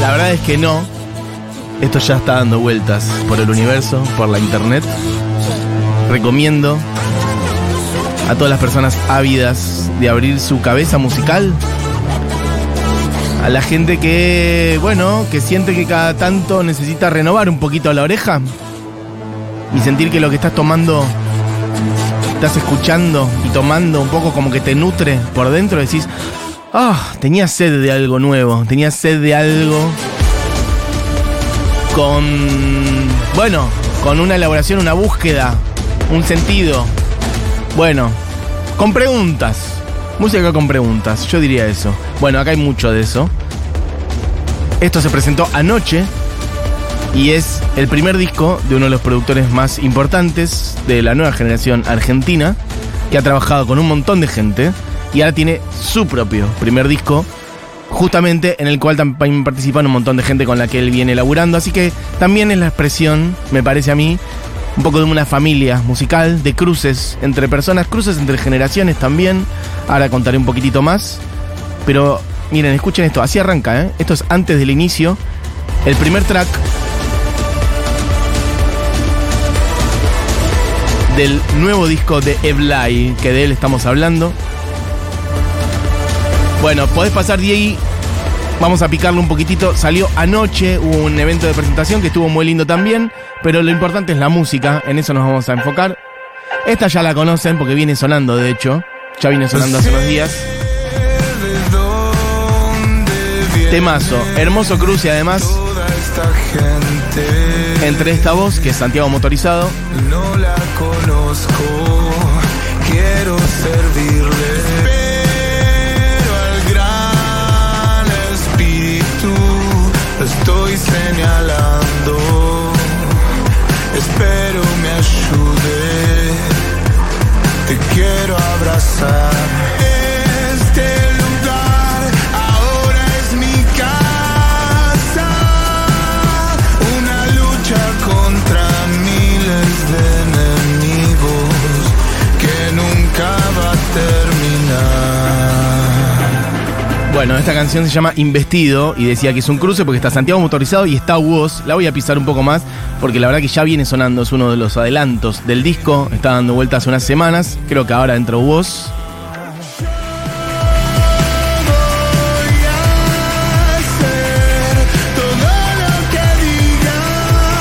La verdad es que no. Esto ya está dando vueltas por el universo, por la internet. Recomiendo a todas las personas ávidas de abrir su cabeza musical. A la gente que, bueno, que siente que cada tanto necesita renovar un poquito la oreja. Y sentir que lo que estás tomando, estás escuchando y tomando un poco como que te nutre por dentro. Decís, ah, tenía sed de algo nuevo, tenía sed de algo con, bueno, con una elaboración, una búsqueda, un sentido. Bueno, con preguntas. Música con preguntas, yo diría eso. Bueno, acá hay mucho de eso. Esto se presentó anoche y es el primer disco de uno de los productores más importantes de la nueva generación argentina, que ha trabajado con un montón de gente y ahora tiene su propio primer disco justamente en el cual también participan un montón de gente con la que él viene laburando, así que también es la expresión, me parece a mí, un poco de una familia musical, de cruces entre personas, cruces entre generaciones también, ahora contaré un poquitito más, pero miren, escuchen esto, así arranca, ¿eh? esto es antes del inicio, el primer track del nuevo disco de Eblay, que de él estamos hablando. Bueno, podés pasar Diego. Vamos a picarlo un poquitito. Salió anoche, hubo un evento de presentación que estuvo muy lindo también. Pero lo importante es la música, en eso nos vamos a enfocar. Esta ya la conocen porque viene sonando, de hecho. Ya viene sonando hace unos días. Temazo, hermoso cruce además. Entre esta voz, que es Santiago Motorizado. No la conozco, canción se llama Investido y decía que es un cruce porque está Santiago motorizado y está Woz. La voy a pisar un poco más porque la verdad que ya viene sonando, es uno de los adelantos del disco. Está dando vueltas unas semanas. Creo que ahora entró Woz.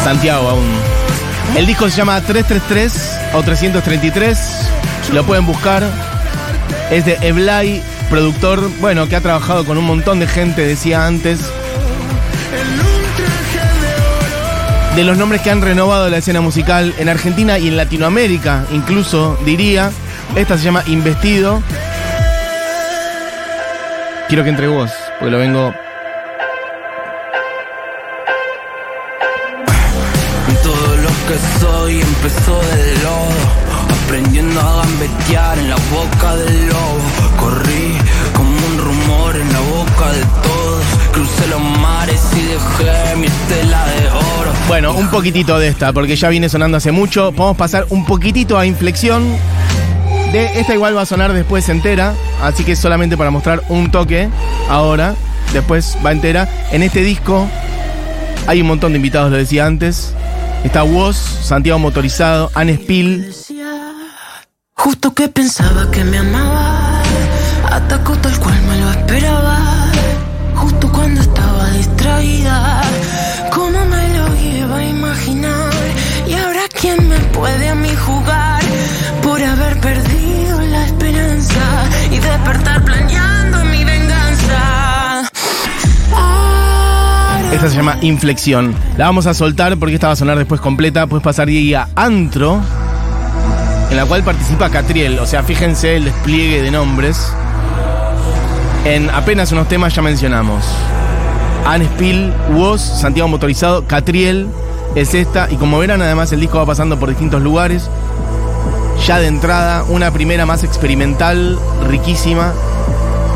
Santiago aún. El disco se llama 333 o 333. Lo pueden buscar. Es de Eblay, productor, bueno, que ha trabajado con un montón de gente, decía antes. De los nombres que han renovado la escena musical en Argentina y en Latinoamérica, incluso diría. Esta se llama Investido. Quiero que entre vos, porque lo vengo. Que soy empezó aprendiendo a gambetear en la boca del lobo. Corrí como un rumor en la boca de todos, crucé los mares y dejé mi estela de oro. Bueno, un poquitito de esta, porque ya viene sonando hace mucho. Podemos pasar un poquitito a inflexión. De esta igual va a sonar después entera, así que solamente para mostrar un toque ahora. Después va entera. En este disco hay un montón de invitados, lo decía antes. Está Woz, Santiago Motorizado, Anne Spill. Justo que pensaba que me amaba, atacó tal cual me lo esperaba. Justo cuando estaba distraída, ¿cómo me lo iba a imaginar? Y ahora quién me puede a mí jugar por haber perdido la esperanza y despertar planeando mi venganza. Esta se llama Inflexión. La vamos a soltar porque esta va a sonar después completa. Puedes pasar Diego a Antro, en la cual participa Catriel. O sea, fíjense el despliegue de nombres. En apenas unos temas ya mencionamos. Anne Spill, Woz, Santiago Motorizado, Catriel, es esta. Y como verán, además el disco va pasando por distintos lugares. Ya de entrada, una primera más experimental, riquísima.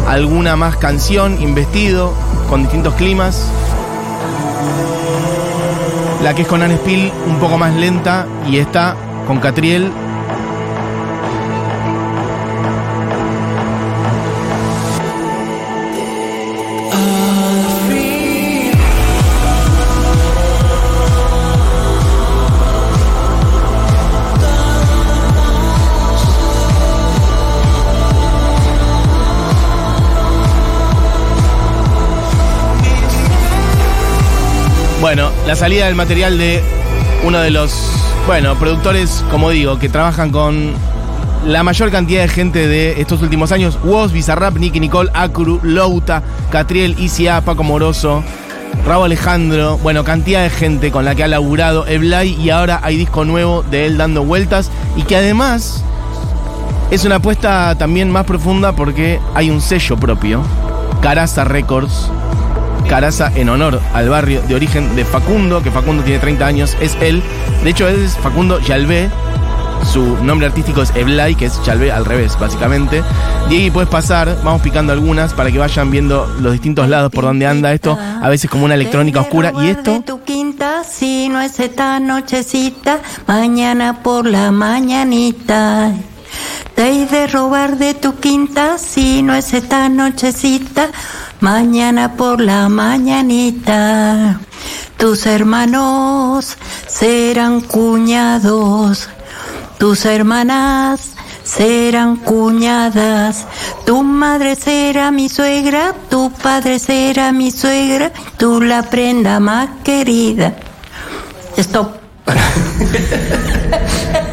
Alguna más canción, investido, con distintos climas. La que es con Anne Spill, un poco más lenta. Y esta con Catriel, Bueno, la salida del material de uno de los, bueno, productores, como digo, que trabajan con la mayor cantidad de gente de estos últimos años. Woz, Bizarrap, Nicky Nicole, Acru, Louta, Catriel, ICA, Paco Moroso, Raúl Alejandro. Bueno, cantidad de gente con la que ha laburado Eblay y ahora hay disco nuevo de él dando vueltas y que además es una apuesta también más profunda porque hay un sello propio, Caraza Records. Caraza en honor al barrio de origen de Facundo, que Facundo tiene 30 años, es él. De hecho, es Facundo Yalvé. Su nombre artístico es Eblay, que es Yalvé al revés, básicamente. Diego, puedes pasar, vamos picando algunas para que vayan viendo los distintos lados por donde anda esto. A veces como una electrónica oscura. Y esto, De tu quinta, si no es esta nochecita, mañana por la mañanita. Te he de robar de tu quinta, si no es esta nochecita, mañana por la mañanita. Tus hermanos serán cuñados, tus hermanas serán cuñadas, tu madre será mi suegra, tu padre será mi suegra, tú la prenda más querida. Stop.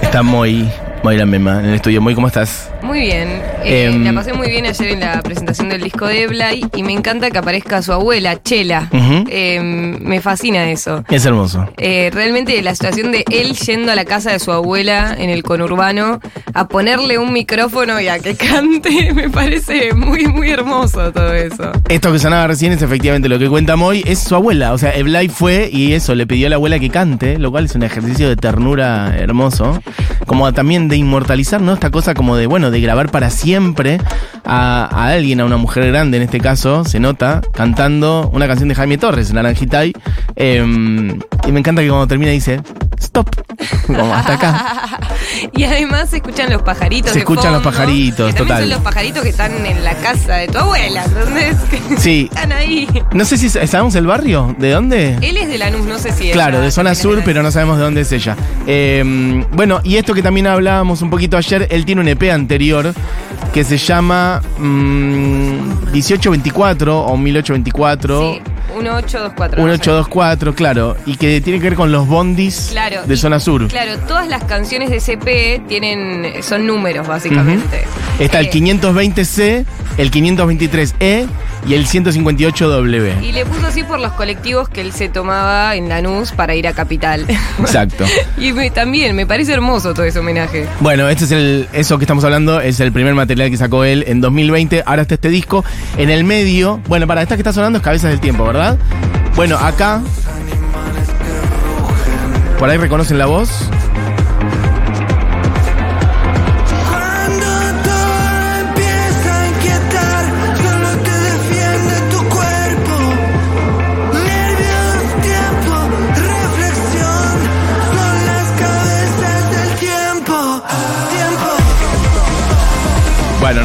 está muy, Moira Mema en el estudio. Muy, ¿cómo estás? Muy bien. Eh, Em. la pasé muy bien ayer en la presentación del disco de Blay y me encanta que aparezca su abuela, Chela. Eh, me fascina eso. Es hermoso. Eh, realmente la situación de él yendo a la casa de su abuela en el conurbano a ponerle un micrófono y a que cante, me parece muy, muy hermoso todo eso. Esto que sonaba recién es efectivamente lo que cuenta Moy, es su abuela. O sea, Eblay fue y eso, le pidió a la abuela que cante, lo cual es un ejercicio de ternura hermoso. Como también de inmortalizar, ¿no? Esta cosa como de, bueno, de grabar para siempre a, a alguien, a una mujer grande en este caso, se nota, cantando una canción de Jaime Torres, Naranjitay. Eh, y me encanta que cuando termina dice, stop. Como hasta acá. Y además se escuchan los pajaritos. Se de escuchan los pajaritos, que total. Son los pajaritos que están en la casa de tu abuela. Que Sí. Están ahí. No sé si sabemos el barrio, ¿de dónde? Él es de Lanús, no sé si es. Claro, de zona sur, pero no sabemos de dónde es ella. Eh, bueno, y esto que también hablábamos un poquito ayer, él tiene un EP anterior que se llama mm, 1824 o 1824. Sí, 1824. 1824, claro, y que tiene que ver con los bondis Claro. de y- zona sur. Claro, todas las canciones de CP tienen, son números, básicamente. Está el Eh, 520C, el 523E y el 158W. Y le puso así por los colectivos que él se tomaba en Lanús para ir a Capital. Exacto. y me- también, me parece hermoso todo ese homenaje. Bueno, este es el, eso que estamos hablando, es el primer material que sacó él en 2020. Ahora está este disco. En el medio, bueno, para esta que está sonando es Cabezas del Tiempo, ¿verdad? Bueno, acá. Por ahí reconocen la voz.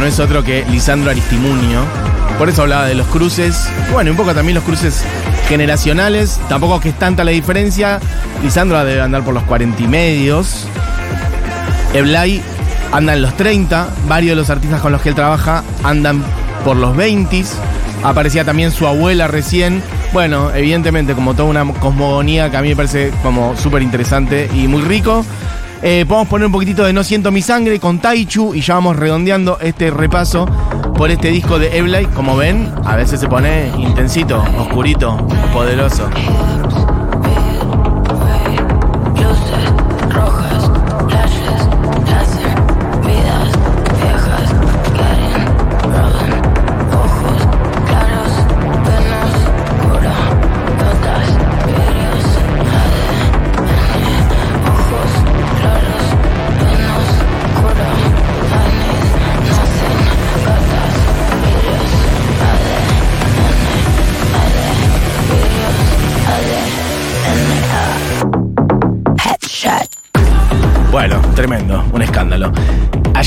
No es otro que Lisandro Aristimunio. Por eso hablaba de los cruces. Bueno, un poco también los cruces generacionales. Tampoco que es tanta la diferencia. Lisandro debe andar por los 40 y medios. Eblay anda en los 30. Varios de los artistas con los que él trabaja andan por los 20. Aparecía también su abuela recién. Bueno, evidentemente, como toda una cosmogonía que a mí me parece como súper interesante y muy rico. Eh, podemos poner un poquitito de No Siento Mi Sangre con Taichu y ya vamos redondeando este repaso por este disco de Eblay. Como ven, a veces se pone intensito, oscurito, poderoso.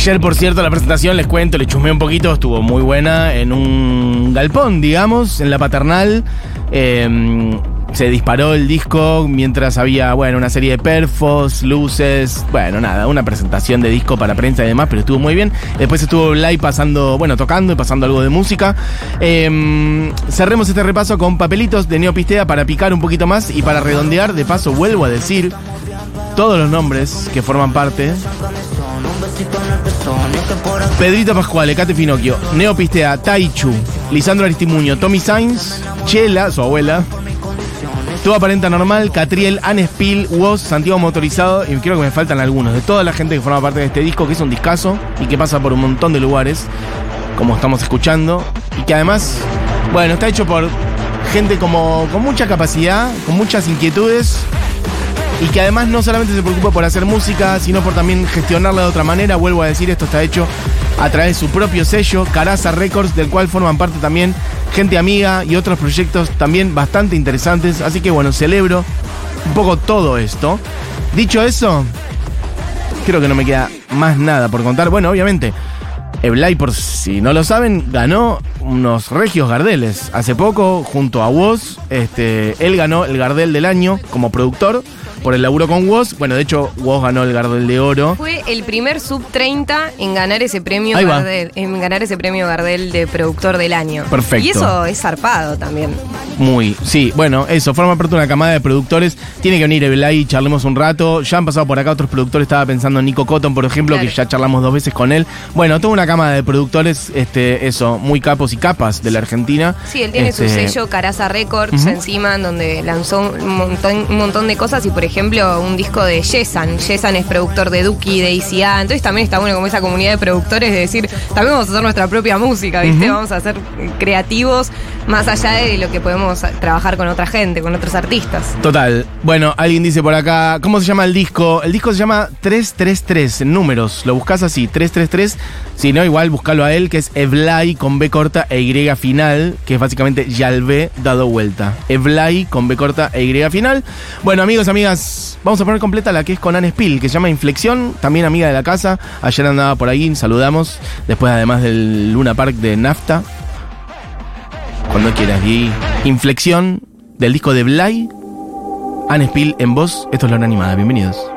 Ayer, por cierto, la presentación, les cuento, le chusmeé un poquito, estuvo muy buena en un galpón, digamos, en la paternal. Eh, se disparó el disco mientras había, bueno, una serie de perfos, luces, bueno, nada, una presentación de disco para prensa y demás, pero estuvo muy bien. Después estuvo live pasando, bueno, tocando y pasando algo de música. Em, cerremos este repaso con papelitos de Neopistea para picar un poquito más y para redondear, de paso vuelvo a decir todos los nombres que forman parte. Pedrito Pascual, Cate Finocchio, Neopistea, Taichu, Lisandro Aristimuño, Tommy Sainz, Chela, su abuela, Todo Aparenta Normal, Catriel, Anne Spill, Woz, Santiago Motorizado, y creo que me faltan algunos, de toda la gente que forma parte de este disco, que es un discazo y que pasa por un montón de lugares, como estamos escuchando, y que además, bueno, está hecho por gente como con mucha capacidad, con muchas inquietudes, y que además no solamente se preocupa por hacer música, sino por también gestionarla de otra manera. Vuelvo a decir, esto está hecho a través de su propio sello, Caraza Records, del cual forman parte también gente amiga y otros proyectos también bastante interesantes. Así que bueno, celebro un poco todo esto. Dicho eso, creo que no me queda más nada por contar. Bueno, obviamente, Eblay, por si no lo saben, ganó unos regios Gardeles. Hace poco, junto a Woz, este, él ganó el Gardel del año como productor por el laburo con Woz. Bueno, de hecho, Woz ganó el Gardel de Oro. Fue el primer sub 30 en ganar ese premio Ahí va. Gardel, en ganar ese premio Gardel de productor del año. Perfecto. Y eso es zarpado también. Muy, sí, bueno, eso, forma parte de una camada de productores. Tiene que venir Eblay y charlemos un rato. Ya han pasado por acá otros productores, estaba pensando en Nico Cotton, por ejemplo, Claro. que ya charlamos dos veces con él. Bueno, toda una camada de productores, este, eso, muy capos y capas de la Argentina. Sí, él tiene su Este, sello Caraza Records Ujú. encima, en donde lanzó un montón, un montón de cosas y, por ejemplo, un disco de Yesan. Yesan es productor de Duki, de ICA. Entonces también está bueno como esa comunidad de productores de decir, también vamos a hacer nuestra propia música, ¿viste? Vamos a ser creativos más allá de lo que podemos trabajar con otra gente, con otros artistas. Total. Bueno, alguien dice por acá, ¿cómo se llama el disco? El disco se llama 333 en números. Lo buscas así, 333. Si no, igual buscalo a él, que es Evlay con B corta e Y final, que es básicamente Yalvé dado vuelta. Evlay con B corta e Y final. Bueno, amigos, amigas, vamos a poner completa la que es con Anne Spill, que se llama Inflexión, también amiga de la casa. Ayer andaba por ahí, saludamos. Después, además del Luna Park de Nafta. Cuando quieras, y Inflexión del disco de Blay. Anne Spill en voz, esto es la hora animada, bienvenidos.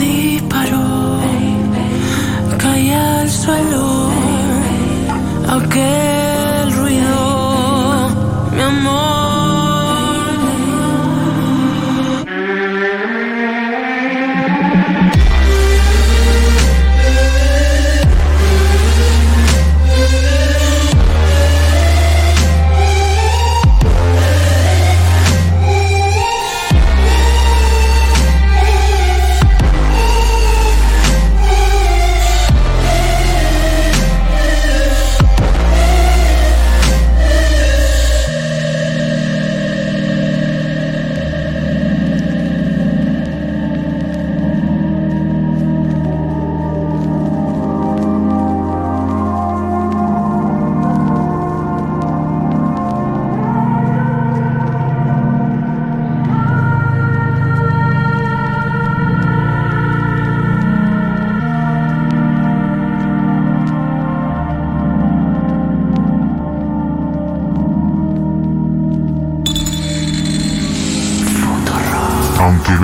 sleep.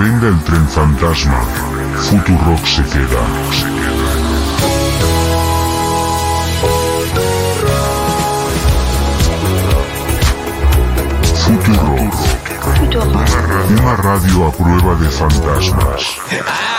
Venga el tren fantasma, Futurock se queda. Futurock, una radio a prueba de fantasmas.